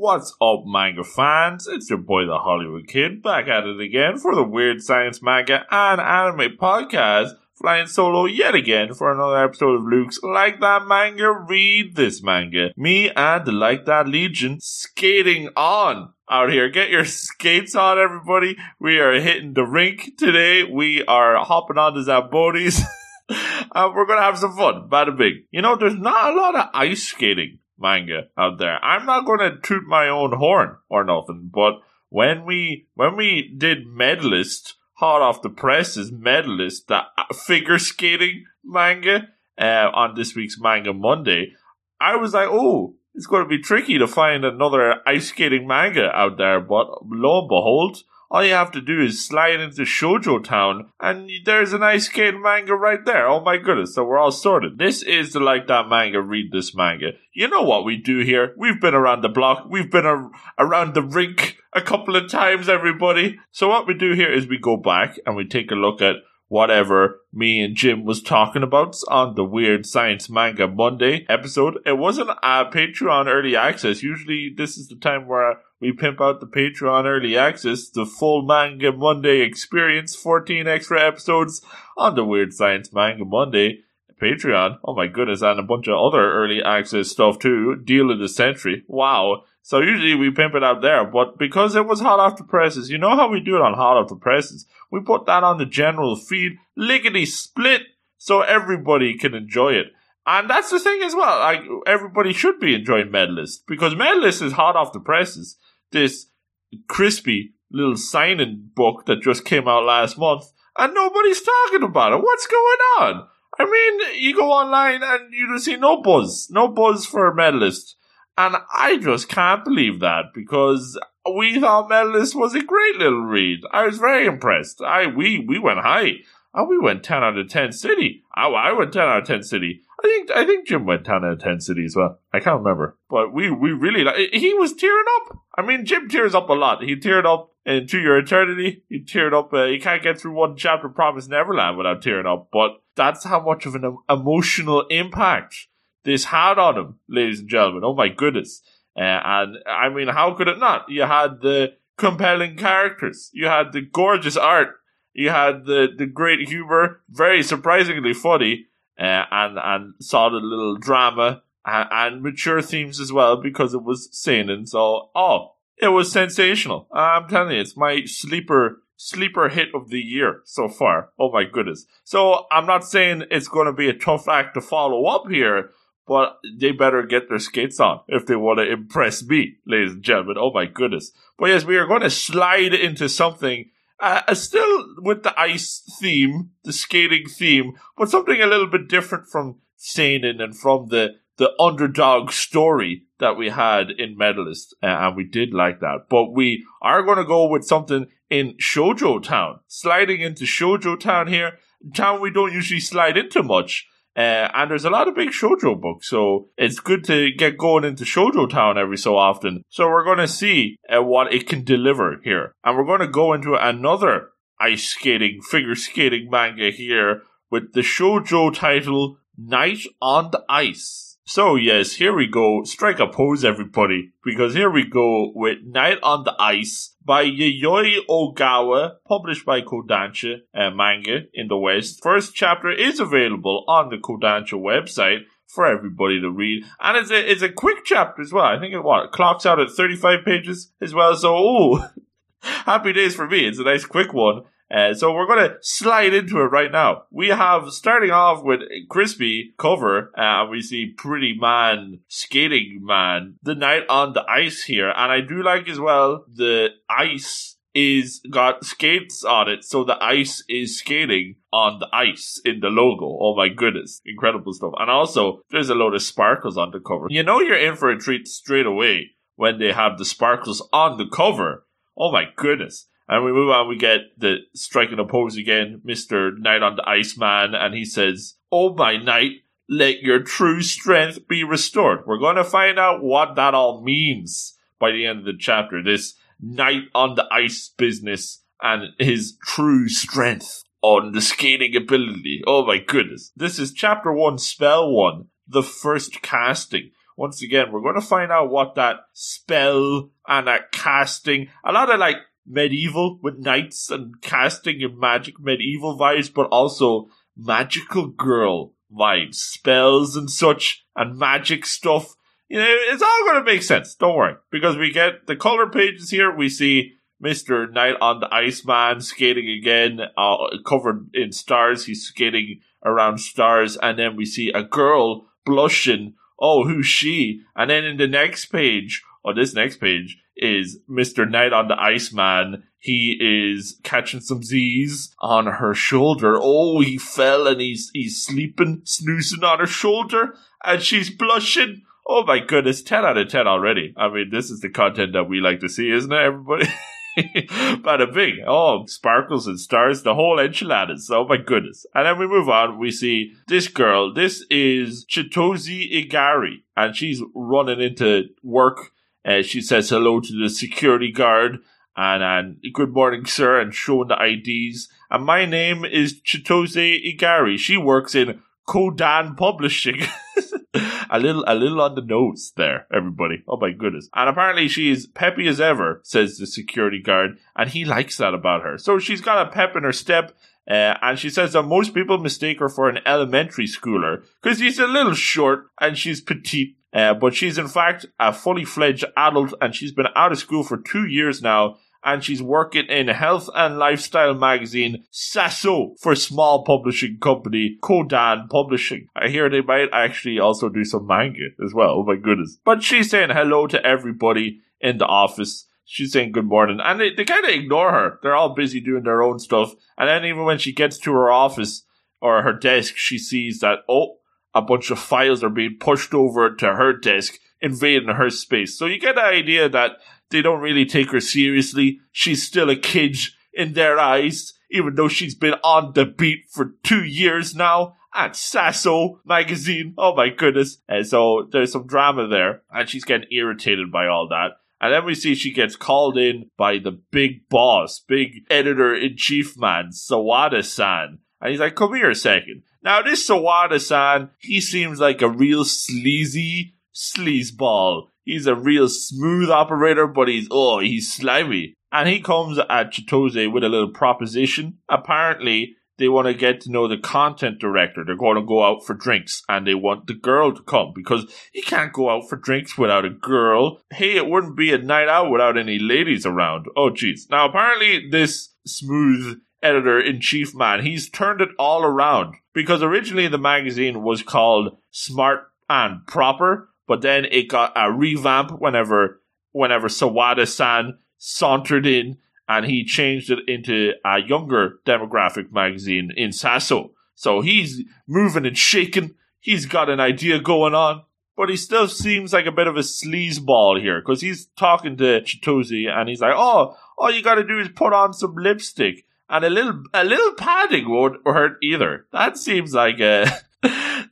What's up, manga fans? It's your boy, the Hollywood Kid, back at it again for the Weird Science Manga and Anime Podcast, flying solo yet again for another episode of Luke's Like That Manga, Read This Manga. Me and Like That Legion skating on out here. Get your skates on, everybody. We are hitting the rink today. We are hopping on the Zambonis. and we're gonna have some fun. Bada big. You know, there's not a lot of ice skating manga out there. I'm not gonna toot my own horn or nothing, but when we when we did medalist, hot off the presses medalist, the figure skating manga uh, on this week's Manga Monday, I was like, oh, it's going to be tricky to find another ice skating manga out there. But lo and behold, all you have to do is slide into Shoujo Town, and there's an ice skating manga right there. Oh my goodness, so we're all sorted. This is the Like That Manga, read this manga. You know what we do here? We've been around the block, we've been a- around the rink a couple of times, everybody. So what we do here is we go back and we take a look at whatever me and Jim was talking about on the Weird Science Manga Monday episode. It wasn't a Patreon early access. Usually this is the time where we pimp out the Patreon early access, the full Manga Monday experience, 14 extra episodes on the Weird Science Manga Monday. Patreon, oh my goodness, and a bunch of other early access stuff too. Deal of the century. Wow. So usually we pimp it out there, but because it was hot off the presses, you know how we do it on hot off the presses? We put that on the general feed, lickety split, so everybody can enjoy it. And that's the thing as well. Like everybody should be enjoying Medalist because Medalist is hot off the presses. This crispy little seinen book that just came out last month, and nobody's talking about it. What's going on? I mean, you go online and you don't see no buzz, no buzz for Medalist. And I just can't believe that because we thought Medalist was a great little read. I was very impressed. I we we went high. And we went ten out of ten city. I, I went ten out of ten city. I think I think Jim went ten out of ten city as well. I can't remember, but we we really like. He was tearing up. I mean, Jim tears up a lot. He teared up into your eternity. He teared up. Uh, he can't get through one chapter, Promise Neverland, without tearing up. But that's how much of an emotional impact this had on him, ladies and gentlemen. Oh my goodness! Uh, and I mean, how could it not? You had the compelling characters. You had the gorgeous art. You had the the great humor, very surprisingly funny, uh, and and solid little drama and, and, mature themes as well because it was seinen. So, oh, it was sensational. I'm telling you, it's my sleeper sleeper hit of the year so far. Oh my goodness! So I'm not saying it's going to be a tough act to follow up here. But they better get their skates on if they want to impress me, ladies and gentlemen. Oh my goodness. But yes, we are going to slide into something uh, still with the ice theme, the skating theme, but something a little bit different from Seinen and from the, the underdog story that we had in Medalist. Uh, and we did like that. But we are going to go with something in Shoujo Town. Sliding into Shoujo Town here, town we don't usually slide into much. Uh, and there's a lot of big shoujo books, so it's good to get going into shoujo town every so often. So we're going to see uh, what it can deliver here, and we're going to go into another ice skating, figure skating manga here with the shoujo title Knight on the Ice. So yes, here we go. Strike a pose, everybody, because here we go with Knight on the Ice by Yayoi Ogawa, published by Kodansha uh, Manga in the West. First chapter is available on the Kodansha website for everybody to read, and it's a it's a quick chapter as well. I think it what clocks out at thirty five pages as well. So, ooh, happy days for me. It's a nice quick one. Uh, so we're going to slide into it right now. We have starting off with crispy cover. Uh, we see pretty man, skating man, the knight on the ice here, and I do like as well the ice is got skates on it, so the ice is skating on the ice in the logo. Oh my goodness, incredible stuff! And also, there's a load of sparkles on the cover. You know you're in for a treat straight away when they have the sparkles on the cover. Oh my goodness. And we move on, we get the striking a pose again, Mr. Knight on the Iceman, and he says, Oh my knight, let your true strength be restored. We're going to find out what that all means by the end of the chapter. This knight on the ice business and his true strength on the skating ability. Oh my goodness. This is chapter one, spell one, the first casting. once again, we're going to find out what that spell and that casting, a lot of like medieval with knights and casting and magic medieval vibes, but also magical girl vibes, spells and such, and magic stuff. You know, it's all going to make sense. Don't worry. Because we get the color pages here. We see Mr. Knight on the Iceman skating again, uh, covered in stars. He's skating around stars. And then we see a girl blushing. Oh, who's she? And then in the next page, or this next page, is Mr. Knight on the Iceman. He is catching some Z's on her shoulder. Oh, he fell and he's, he's sleeping, snoozing on her shoulder, and she's blushing. Oh my goodness, 10 out of 10 already. I mean, this is the content that we like to see, isn't it, everybody? Bada bing. Oh, sparkles and stars, the whole enchiladas. Oh my goodness. And then we move on. We see this girl. This is Chitose Igari. And she's running into work. Uh, she says hello to the security guard. And, and good morning, sir, and showing the IDs. And my name is Chitose Igari. She works in Kodan Publishing. a little, a little on the nose there, everybody. Oh my goodness. And apparently she's peppy as ever, says the security guard, and he likes that about her. So she's got a pep in her step. Uh, and she says that most people mistake her for an elementary schooler because she's a little short and she's petite. Uh, but she's in fact a fully fledged adult and she's been out of school for two years now and she's working in health and lifestyle magazine Sasso for small publishing company Kodan Publishing. I hear they might actually also do some manga as well. Oh my goodness. But she's saying hello to everybody in the office. She's saying good morning. And they, they kind of ignore her. They're all busy doing their own stuff. And then even when she gets to her office or her desk, she sees that, oh, a bunch of files are being pushed over to her desk, invading her space. So you get the idea that they don't really take her seriously. She's still a kid in their eyes, even though she's been on the beat for two years now at Sasso magazine. Oh my goodness. And so there's some drama there, and she's getting irritated by all that. And then we see she gets called in by the big boss, big editor in chief man, Sawada san. And he's like, come here a second. Now, this Sawada san, he seems like a real sleazy sleazeball. He's a real smooth operator, but he's, oh, he's slimy. And he comes at Chitose with a little proposition. Apparently, they want to get to know the content director. They're going to go out for drinks and they want the girl to come because you can't go out for drinks without a girl. Hey, it wouldn't be a night out without any ladies around. Oh, jeez. Now, apparently, this smooth editor in chief man, he's turned it all around because originally the magazine was called Smart and Proper, but then it got a revamp whenever whenever Sawada San sauntered in and he changed it into a younger demographic magazine in Sasso. So he's moving and shaking. He's got an idea going on, but he still seems like a bit of a sleazeball here because he's talking to Chitose and he's like, "Oh, all you got to do is put on some lipstick and a little a little padding won't hurt either." That seems like a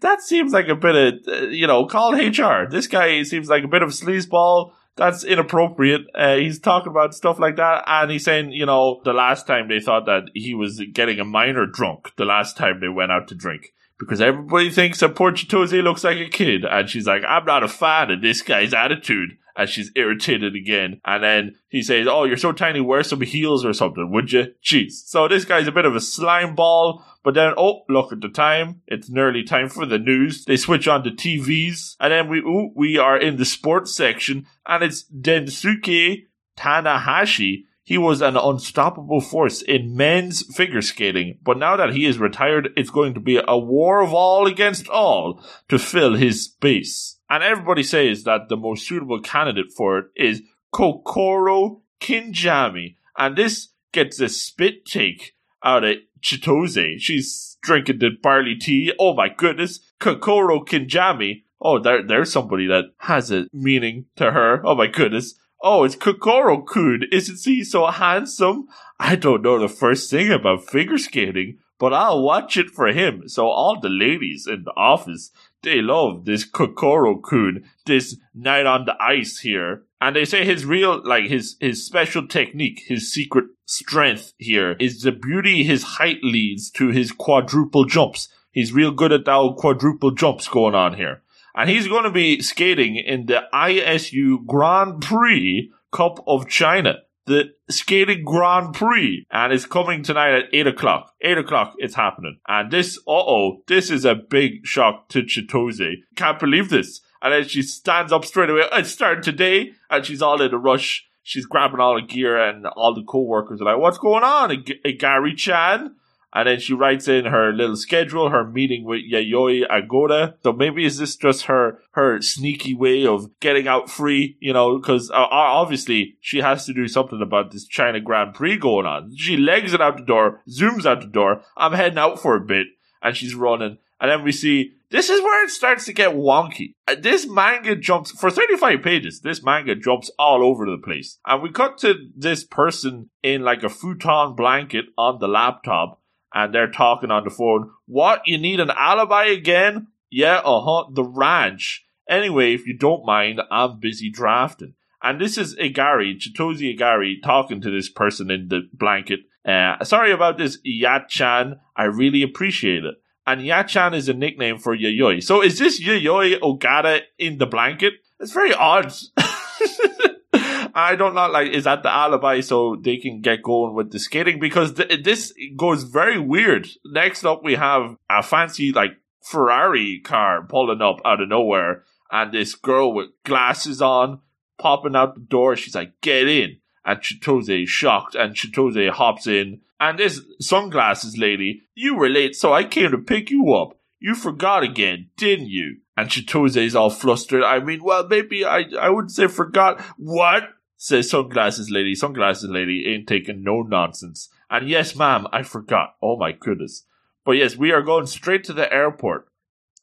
that seems like a bit of, uh, you know, call HR. This guy seems like a bit of a sleazeball. That's inappropriate. Uh, he's talking about stuff like that, and he's saying, you know, the last time they thought that he was getting a minor drunk, the last time they went out to drink, because everybody thinks that poor Chitose looks like a kid, and she's like, I'm not a fan of this guy's attitude and she's irritated again. And then he says, Oh, you're so tiny, wear some heels or something, would you? Jeez. So this guy's a bit of a slime ball. But then, oh, look at the time. It's nearly time for the news. They switch on to TVs. And then we, ooh, we are in the sports section. And it's Densuke Tanahashi. He was an unstoppable force in men's figure skating, but now that he is retired, it's going to be a war of all against all to fill his space. And everybody says that the most suitable candidate for it is Kokoro Kinjami. And this gets a spit take out of Chitose. She's drinking the barley tea. Oh my goodness. Kokoro Kinjami. Oh, there, there's somebody that has a meaning to her. Oh my goodness. Oh, it's Kokoro Kun. Isn't he so handsome? I don't know the first thing about figure skating, but I'll watch it for him. So all the ladies in the office they love this Kokoro Kun, this knight on the ice here. And they say his real, like his, his special technique, his secret strength here is the beauty his height leads to his quadruple jumps. He's real good at that quadruple jumps going on here. And he's going to be skating in the ISU Grand Prix Cup of China the skating Grand Prix, and it's coming tonight at eight o'clock. Eight o'clock, it's happening, and this, uh oh, this is a big shock to Chitose. Can't believe this. And then she stands up straight away. It's starting today, and she's all in a rush. She's grabbing all the gear, and all the co-workers are like, "What's going on, Gary Chan?" And then she writes in her little schedule, her meeting with Yayoi Agoda. So maybe is this just her her sneaky way of getting out free? You know, because uh, obviously she has to do something about this China Grand Prix going on. She legs it out the door, zooms out the door. I'm heading out for a bit, and she's running. And then we see this is where it starts to get wonky. Uh, this manga jumps for 35 pages. This manga jumps all over the place. And we cut to this person in like a futon blanket on the laptop and they're talking on the phone. What? You need an alibi again? Yeah, uh huh. The ranch. Anyway, if you don't mind, I'm busy drafting. And this is Igari, Chitose Igari, talking to this person in the blanket. Uh, sorry about this, Yachan. I really appreciate it. And Yachan is a nickname for Yayoi. So is this Yayoi Ogawa in the blanket? It's very odd. I don't know, like, is that the alibi so they can get going with the skating? Because th- this goes very weird. Next up, we have a fancy, like, Ferrari car pulling up out of nowhere, and this girl with glasses on popping out the door. She's like, get in. And Chitose shocked, and Chitose hops in. And this sunglasses lady, you were late, so I came to pick you up. You forgot again, didn't you? And Chitose is all flustered. I mean, well, maybe I, I wouldn't say forgot. What? Says sunglasses lady. Sunglasses lady ain't taking no nonsense. And yes, ma'am, I forgot. Oh my goodness. But yes, we are going straight to the airport.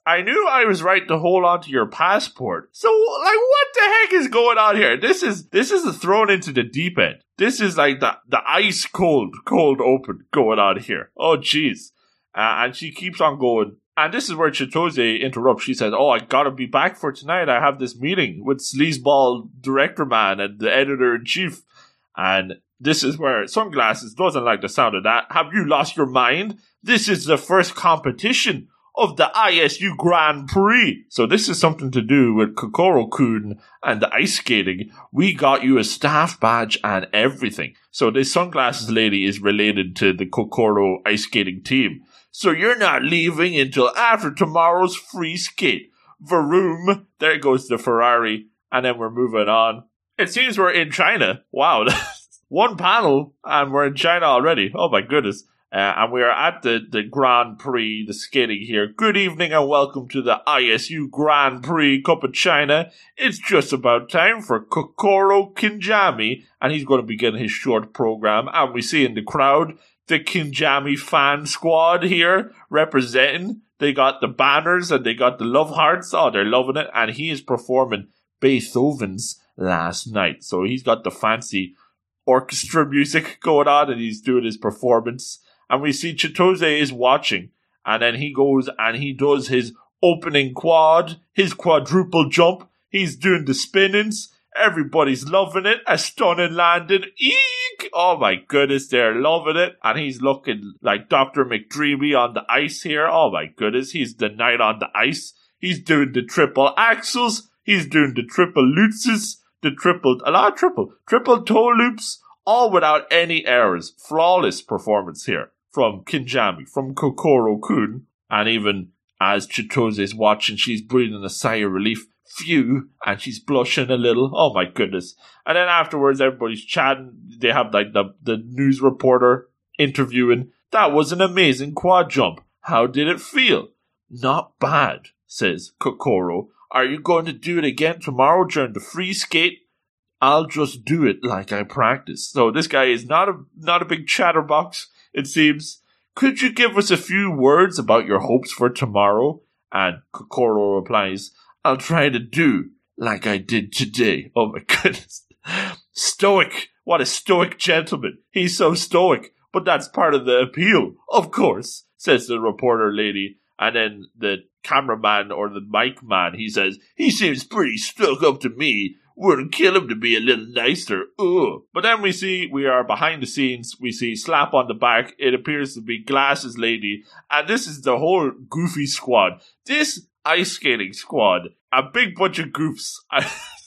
I knew I was right to hold on to your passport. So, like, what the heck is going on here? This is, this is thrown into the deep end. This is like the, the ice cold, cold open going on here. Oh, jeez. Uh, and she keeps on going. And this is where Chitose interrupts. She says, Oh, I gotta be back for tonight. I have this meeting with Sleazeball Director Man and the editor in chief. And this is where Sunglasses doesn't like the sound of that. Have you lost your mind? This is the first competition of the ISU Grand Prix. So this is something to do with Kokoro Kun and the ice skating. We got you a staff badge and everything. So this sunglasses lady is related to the Kokoro ice skating team. So you're not leaving until after tomorrow's free skate. Vroom. There goes the Ferrari. And then we're moving on. It seems we're in China. Wow. One panel and we're in China already. Oh my goodness. Uh, and we are at the, the Grand Prix, the skating here. Good evening and welcome to the ISU Grand Prix Cup of China. It's just about time for Kokoro Kinjami, and he's going to begin his short program. And we see in the crowd the Kinjami fan squad here representing. They got the banners and they got the love hearts. Oh, they're loving it. And he is performing Beethoven's last night. So he's got the fancy orchestra music going on and he's doing his performance. And we see Chitose is watching. And then he goes and he does his opening quad, his quadruple jump. He's doing the spinnings. Everybody's loving it. A stunning landing. Eek! Oh my goodness, they're loving it. And he's looking like Dr. McDreamy on the ice here. Oh my goodness, he's the knight on the ice. He's doing the triple axels. He's doing the triple lutzes. The triple, a lot of triple, triple toe loops, all without any errors. Flawless performance here from Kinjami, from Kokoro Kun. And even as Chitose is watching, she's breathing a sigh of relief phew, and she's blushing a little. Oh my goodness. And then afterwards, everybody's chatting. They have like the, the news reporter interviewing. That was an amazing quad jump. How did it feel? Not bad, says Kokoro. Are you going to do it again tomorrow during the free skate? I'll just do it like I practice. So this guy is not a not a big chatterbox, it seems. Could you give us a few words about your hopes for tomorrow? And Kokoro replies, I'll try to do like I did today. Oh my goodness. Stoic. What a stoic gentleman. He's so stoic. But that's part of the appeal, of course, says the reporter lady. And then the cameraman or the mic man, he says, he seems pretty stuck up to me. Wouldn't kill him to be a little nicer. Ugh. But then we see, we are behind the scenes. We see slap on the back. It appears to be Glasses Lady. And this is the whole goofy squad. This ice skating squad a big bunch of goofs.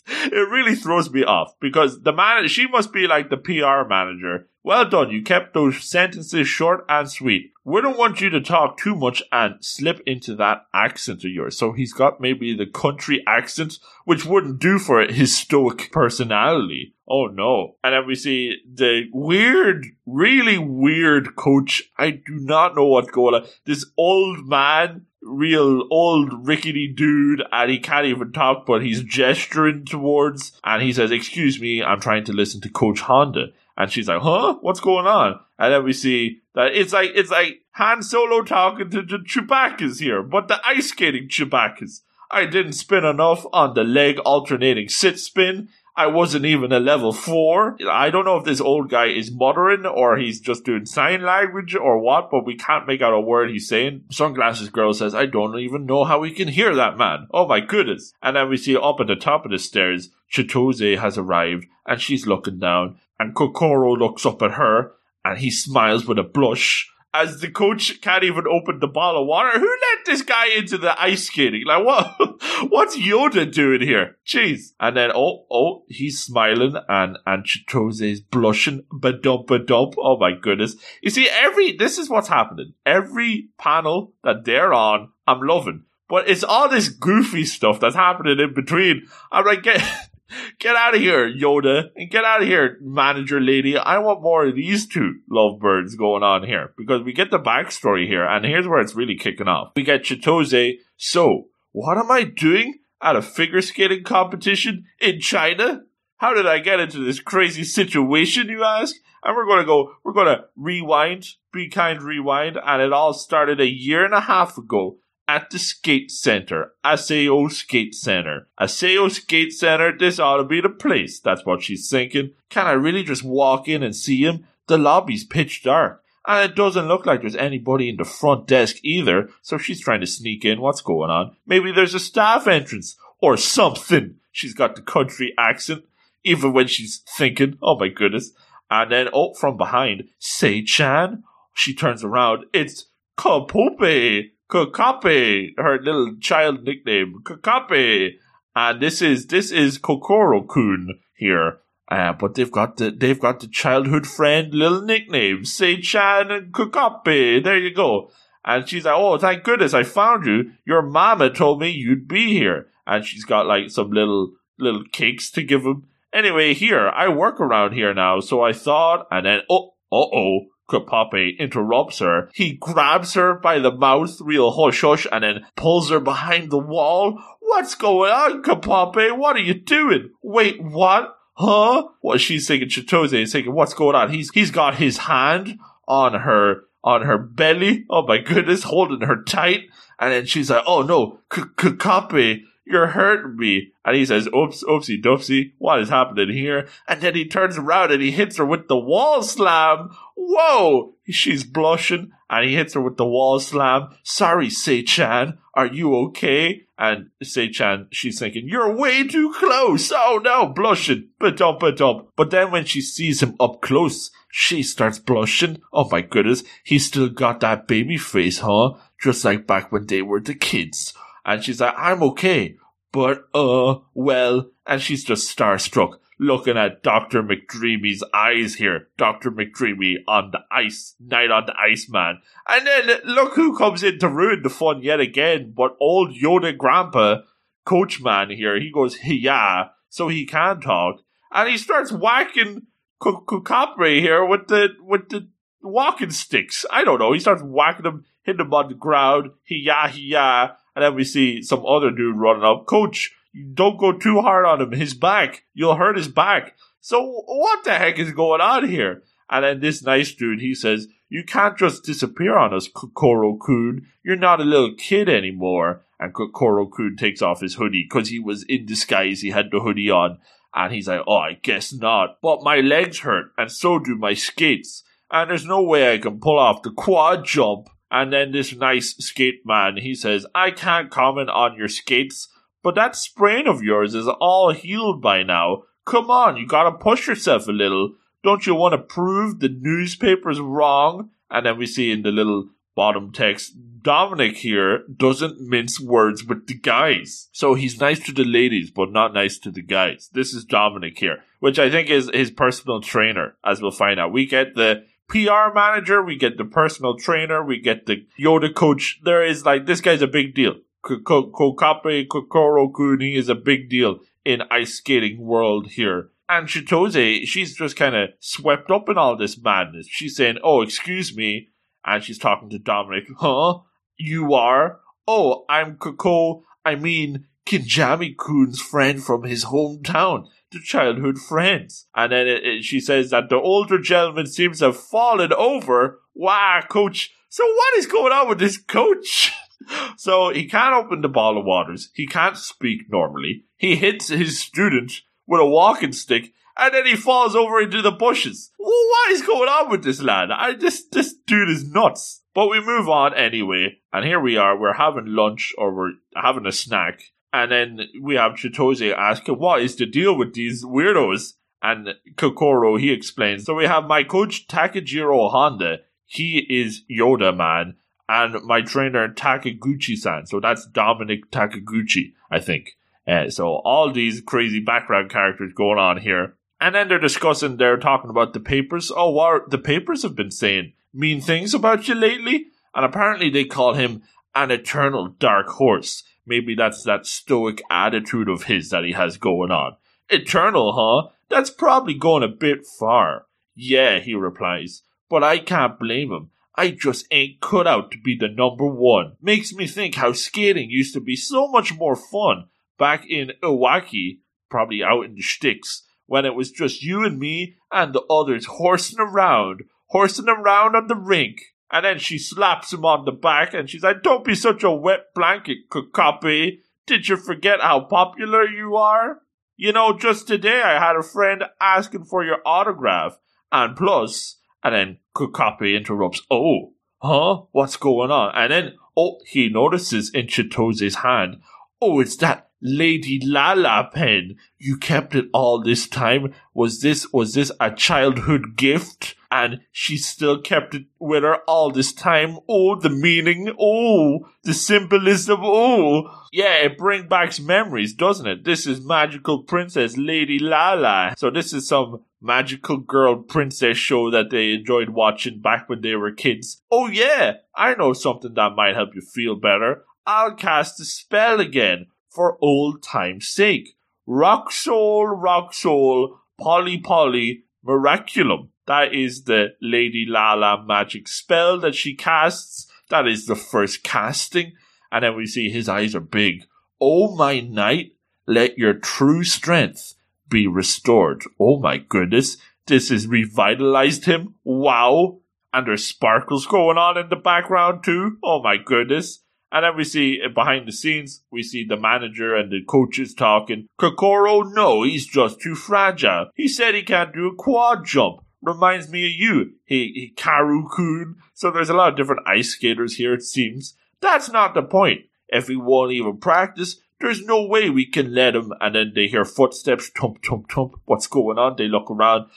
it really throws me off because the man, she must be like the PR manager. Well done. You kept those sentences short and sweet. We don't want you to talk too much and slip into that accent of yours. So he's got maybe the country accent, which wouldn't do for his stoic personality. Oh no. And then we see the weird, really weird coach. I do not know what's going on. This old man real old rickety dude and he can't even talk but he's gesturing towards and he says excuse me i'm trying to listen to coach honda and she's like huh? What's going on? And then we see that it's like it's like han solo talking to the chewbacca's here but the ice skating chewbacca's. I didn't spin enough on the leg alternating sit spin I wasn't even a level four. I don't know if this old guy is muttering or he's just doing sign language or what, but we can't make out a word he's saying. Sunglasses girl says, I don't even know how we can hear that man. Oh my goodness. And then we see up at the top of the stairs, Chitose has arrived and she's looking down and Kokoro looks up at her and he smiles with a blush as the coach can't even open the bottle of water. Who let this guy into the ice skating? Like what? What's Yoda doing here? Jeez. And then oh oh, he's smiling and and Chitose is blushing. Badump badump. Oh my goodness. You see, every this is what's happening. Every panel that they're on, I'm loving. But it's all this goofy stuff that's happening in between. I'm like, get Get out of here, Yoda, and get out of here, manager lady. I want more of these two lovebirds going on here because we get the backstory here, and here's where it's really kicking off. We get Chitose. So, what am I doing at a figure skating competition in China? How did I get into this crazy situation, you ask? And we're going to go, we're going to rewind, be kind, rewind, and it all started a year and a half ago at the skate center, Aseo Skate Center. Aseo Skate Center, this ought to be the place. That's what she's thinking. Can I really just walk in and see him? The lobby's pitch dark. And it doesn't look like there's anybody in the front desk either, so she's trying to sneak in. What's going on? Maybe there's a staff entrance or something. She's got the country accent, even when she's thinking. Oh my goodness. And then, oh, from behind, Sei-chan. She turns around. It's Kapope. Kakape, her little child nickname, Kakape. And this is this is Kokoro Kun here. Uh, but they've got the they've got the childhood friend little nicknames, Sei-chan and Kakape. There you go. And she's like, "Oh, thank goodness I found you. Your mama told me you'd be here." And she's got like some little little cakes to give him. Anyway, here I work around here now, so I thought. And then, oh, uh oh, Kapape interrupts her. He grabs her by the mouth, real hush hush, and then pulls her behind the wall. What's going on, Kapape? What are you doing? Wait, what? Huh? Well, she's thinking, Chitose is thinking, what's going on? He's, he's got his hand on her, on her belly. Oh my goodness, holding her tight. And then she's like, oh no, Kapape, you're hurting me. And he says, oops, oopsie doopsie, what is happening here? And then he turns around and he hits her with the wall slam. Whoa! She's blushing and he hits her with the wall slam. Sorry, Sei-chan, are you okay? And Sei-chan, she's thinking, you're way too close. Oh no, blushing. Ba-dump, ba-dump. But then when she sees him up close, she starts blushing. Oh my goodness, he's still got that baby face, huh? Just like back when they were the kids. And she's like, I'm okay. But, uh, well, and she's just starstruck looking at Dr. McDreamy's eyes here. Dr. McDreamy on the ice, knight on the ice man. And then look who comes in to ruin the fun yet again, but old Yoda grandpa, coachman here, he goes, yeah, so he can talk. And he starts whacking Kukapre here with the, with the walking sticks. I don't know. He starts whacking him, hitting him on the ground. He yeah, he yeah. And then we see some other dude running up. Coach, don't go too hard on him. His back, you'll hurt his back. So what the heck is going on here? And then this nice dude, he says, you can't just disappear on us, Kokoro-kun. You're not a little kid anymore. And Kokoro-kun takes off his hoodie because he was in disguise. He had the hoodie on. And he's like, oh, I guess not. But my legs hurt, and so do my skates. And there's no way I can pull off the quad jump. And then this nice skate man, he says, I can't comment on your skates, but that sprain of yours is all healed by now. Come on, you gotta push yourself a little. Don't you want to prove the newspaper's wrong? And then we see in the little bottom text, Dominic here doesn't mince words with the guys. So he's nice to the ladies, but not nice to the guys. This is Dominic here, which I think is his personal trainer, as we'll find out. We get the PR manager, we get the personal trainer, we get the Yoda coach. There is like, this guy's a big deal. Kokape Kokoro Kuni is a big deal in ice skating world here. And Chitose, she's just kind of swept up in all this madness. She's saying, Oh, excuse me. And she's talking to Dominic. Huh? You are? Oh, I'm Koko. I mean, Kinjami Kun's friend from his hometown. The childhood friends. And then it, it, she says that the older gentleman seems to have fallen over. Wow, coach. So what is going on with this coach? so he can't open the ball of waters. He can't speak normally. He hits his student with a walking stick and then he falls over into the bushes. Well, what is going on with this lad? I just this dude is nuts. But we move on anyway, and here we are. We're having lunch or we're having a snack, and then we have Chitose asking, "What is the deal with these weirdos?" And Kokoro he explains. So we have my coach Takajiro Honda. He is Yoda man, and my trainer Takaguchi-san. So that's Dominic Takaguchi, I think. Uh, so all these crazy background characters going on here. And then they're discussing, they're talking about the papers. Oh, what the papers have been saying mean things about you lately. And apparently they call him an eternal dark horse. Maybe that's that stoic attitude of his that he has going on. Eternal, huh? That's probably going a bit far. Yeah, he replies. But I can't blame him. I just ain't cut out to be the number one. Makes me think how skating used to be so much more fun back in Iwaki, probably out in the sticks, when it was just you and me and the others horsing around, horsing around on the rink. And then she slaps him on the back and she's like, Don't be such a wet blanket, Kakapi. Did you forget how popular you are? You know, just today I had a friend asking for your autograph. And plus, and then Kakapi interrupts, Oh, huh? What's going on? And then, oh, he notices in Chitose's hand, Oh, it's that Lady Lala pen. You kept it all this time. Was this was this a childhood gift? And she still kept it with her all this time. Oh, the meaning. Oh, the symbolism. Oh, yeah, it brings back memories, doesn't it? This is magical princess Lady Lala. So this is some magical girl princess show that they enjoyed watching back when they were kids. Oh yeah, I know something that might help you feel better. I'll cast a spell again for old time's sake. Rock soul, rock soul, poly poly, miraculum. That is the Lady Lala magic spell that she casts. That is the first casting. And then we see his eyes are big. Oh my knight, let your true strength be restored. Oh my goodness. This has revitalized him. Wow. And there's sparkles going on in the background too. Oh my goodness. And then we see uh, behind the scenes, we see the manager and the coaches talking. Kokoro, no, he's just too fragile. He said he can't do a quad jump. Reminds me of you, he, he Karu-kun. So there's a lot of different ice skaters here, it seems. That's not the point. If he won't even practice, there's no way we can let him. And then they hear footsteps, thump, thump, thump. What's going on? They look around.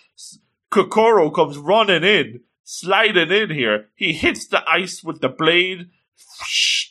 Kokoro comes running in, sliding in here. He hits the ice with the blade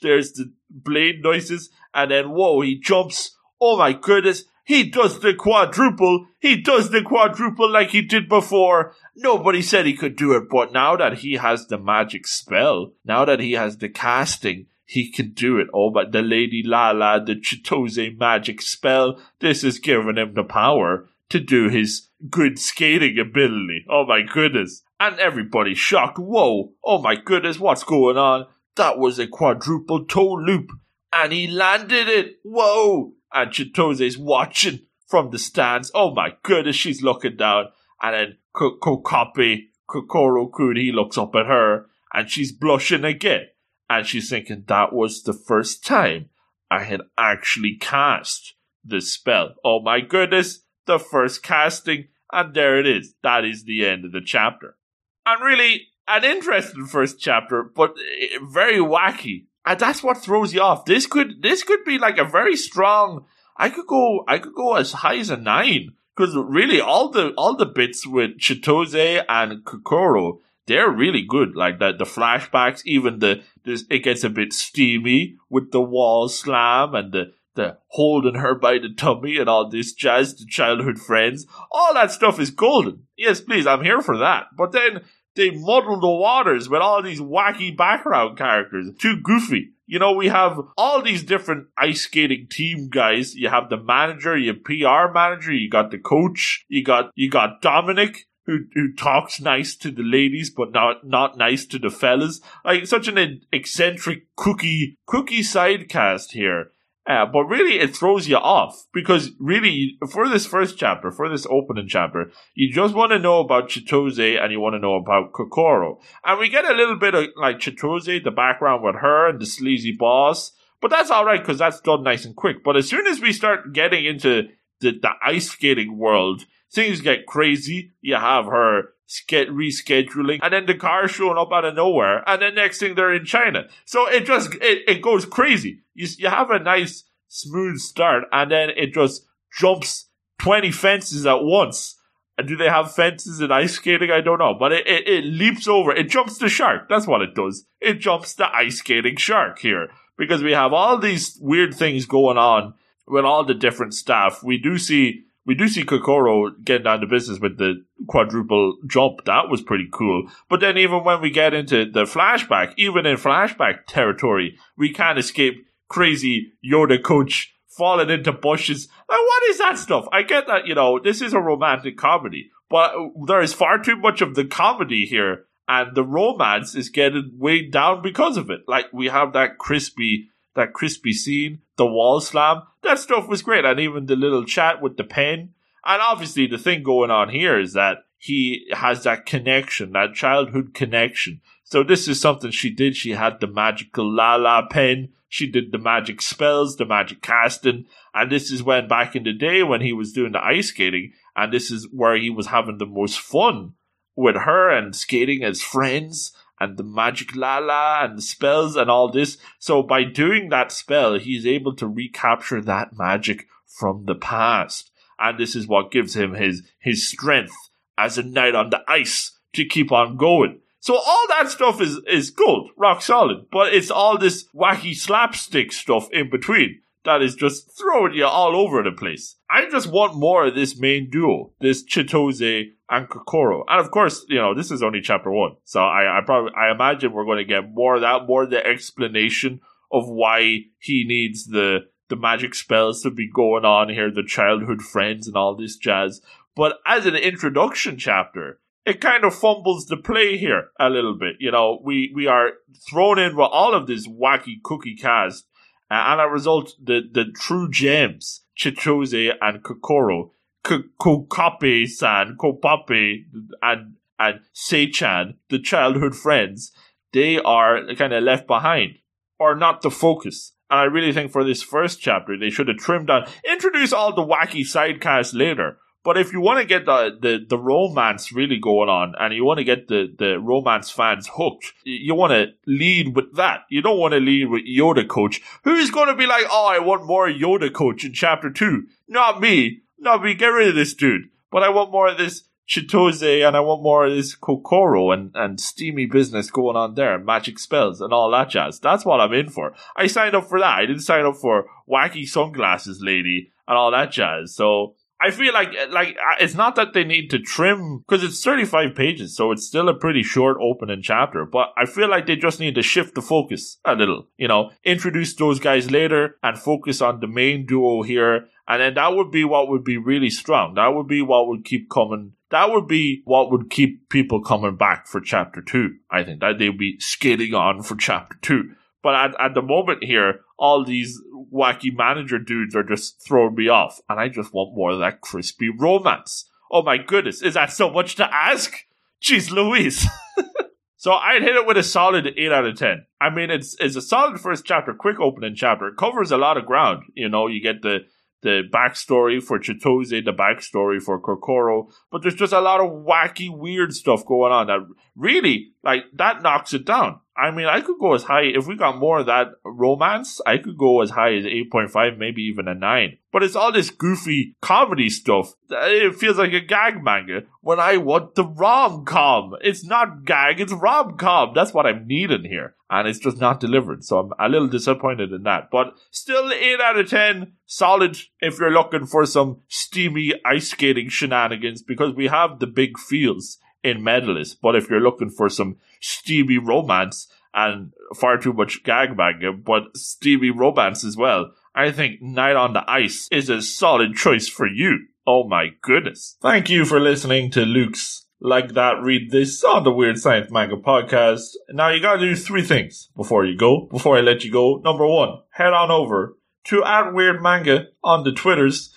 there's the blade noises, and then whoa, he jumps. Oh my goodness, he does the quadruple. He does the quadruple like he did before. Nobody said he could do it, but now that he has the magic spell, now that he has the casting, he can do it. Oh, but the Lady Lala, the Chitose magic spell, this is giving him the power to do his good skating ability. Oh my goodness. And everybody's shocked. Whoa. Oh my goodness, what's going on? That was a quadruple toe loop, and he landed it. Whoa! And Chitose is watching from the stands. Oh my goodness, she's looking down. And then Kokapi, Kokoro Kun, he looks up at her, and she's blushing again. And she's thinking that was the first time I had actually cast the spell. Oh my goodness, the first casting, and there it is. That is the end of the chapter. And really, an interesting first chapter, but eh, very wacky. And that's what throws you off. This could this could be like a very strong. I could go I could go as high as a nine because really all the all the bits with Chitose and Kokoro they're really good. Like the the flashbacks, even the this, it gets a bit steamy with the wall slam and the the holding her by the tummy and all this jazz to childhood friends. All that stuff is golden. Yes, please, I'm here for that. But then they muddle the waters with all these wacky background characters. Too goofy. You know, we have all these different ice skating team guys. You have the manager, you PR manager, you got the coach, you got you got Dominic, who who talks nice to the ladies but not not nice to the fellas. Like such an eccentric cookie cookie side cast here. But really, it throws you off because really, for this first chapter, for this opening chapter, you just want to know about Chitose and you want to know about Kokoro. And we get a little bit of like Chitose, the background with her and the sleazy boss. But that's alright because that's done nice and quick. But as soon as we start getting into the, the ice skating world, things get crazy. You have her rescheduling and then the car showing up out of nowhere and then next thing they're in China. So it just, it, it goes crazy. You, you have a nice smooth start and then it just jumps 20 fences at once. And do they have fences in ice skating? I don't know. But it, it, it leaps over. It jumps the shark. That's what it does. It jumps the ice skating shark here. Because we have all these weird things going on with all the different staff. We do see we do see Kokoro getting down to business with the quadruple jump. That was pretty cool. But then even when we get into the flashback, even in flashback territory, we can't escape crazy Yoda coach falling into bushes. Like, what is that stuff? I get that, you know, this is a romantic comedy, but there is far too much of the comedy here and the romance is getting weighed down because of it. Like, we have that crispy that crispy scene, the wall slam, that stuff was great. And even the little chat with the pen. And obviously, the thing going on here is that he has that connection, that childhood connection. So this is something she did. She had the magical La La pen. She did the magic spells, the magic casting. And this is when back in the day when he was doing the ice skating. And this is where he was having the most fun with her and skating as friends and the magic lala and the spells and all this. So by doing that spell, he's able to recapture that magic from the past. And this is what gives him his, his strength as a knight on the ice to keep on going. So all that stuff is, is good, rock solid, but it's all this wacky slapstick stuff in between that is just throwing you all over the place. I just want more of this main duo, this Chitose and Kokoro. And of course, you know, this is only chapter one. So I, I probably, I imagine we're going to get more of that, more of the explanation of why he needs the, the magic spells to be going on here, the childhood friends and all this jazz. But as an introduction chapter, it kind of fumbles the play here a little bit. You know, we, we are thrown in with all of this wacky cookie cast and as a result, the, the true gems, Chitose and Kokoro, Kokape-san, Kopape, and, and Seichan, the childhood friends, they are kind of left behind, or not the focus. And I really think for this first chapter, they should have trimmed down, introduce all the wacky sidecasts later, but if you want to get the, the, the romance really going on and you want to get the, the romance fans hooked, you want to lead with that. You don't want to lead with Yoda Coach. Who's going to be like, oh, I want more Yoda Coach in chapter two? Not me. Not me. Get rid of this dude. But I want more of this Chitose and I want more of this Kokoro and, and steamy business going on there, magic spells and all that jazz. That's what I'm in for. I signed up for that. I didn't sign up for wacky sunglasses lady and all that jazz. So I feel like like uh, it's not that they need to trim because it's 35 pages, so it's still a pretty short opening chapter. But I feel like they just need to shift the focus a little. You know, introduce those guys later and focus on the main duo here, and then that would be what would be really strong. That would be what would keep coming. That would be what would keep people coming back for chapter two. I think that they'd be skating on for chapter two. But at, at the moment here, all these wacky manager dudes are just throwing me off, and I just want more of that crispy romance. Oh my goodness, is that so much to ask? Jeez Louise. so I'd hit it with a solid 8 out of 10. I mean, it's, it's a solid first chapter, quick opening chapter. It covers a lot of ground. You know, you get the, the backstory for Chitose, the backstory for Kokoro, but there's just a lot of wacky, weird stuff going on that really, like, that knocks it down. I mean, I could go as high if we got more of that romance. I could go as high as eight point five, maybe even a nine. But it's all this goofy comedy stuff. It feels like a gag manga when I want the rom com. It's not gag, it's rom com. That's what I'm needing here. And it's just not delivered. So I'm a little disappointed in that. But still 8 out of 10. Solid if you're looking for some steamy ice skating shenanigans because we have the big feels in Medalist. But if you're looking for some steamy romance and far too much gag manga, but steamy romance as well, I think Knight on the Ice is a solid choice for you. Oh my goodness. Thank you for listening to Luke's Like That Read This on the Weird Science Manga podcast. Now you gotta do three things before you go, before I let you go. Number one, head on over to at Weird Manga on the Twitters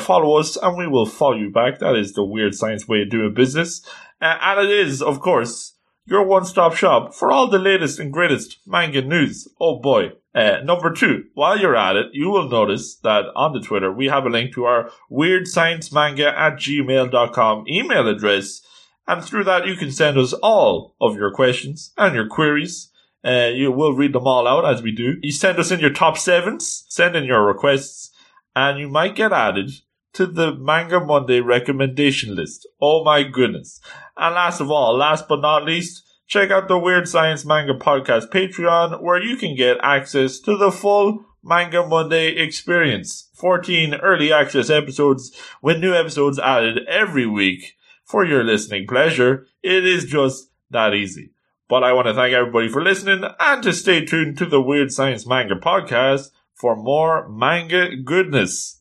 follow us and we will follow you back. That is the Weird Science way of doing business. Uh, and it is, of course, your one-stop shop for all the latest and greatest manga news. Oh boy. Uh, number two, while you're at it, you will notice that on the Twitter, we have a link to our weird science manga at gmail.com email address. And through that, you can send us all of your questions and your queries. Uh, you will read them all out as we do. You send us in your top sevens, send in your requests, and you might get added to the Manga Monday recommendation list. Oh my goodness. And last of all, last but not least, check out the Weird Science Manga Podcast Patreon where you can get access to the full Manga Monday experience. 14 early access episodes with new episodes added every week for your listening pleasure. It is just that easy. But I want to thank everybody for listening and to stay tuned to the Weird Science Manga Podcast for more manga goodness.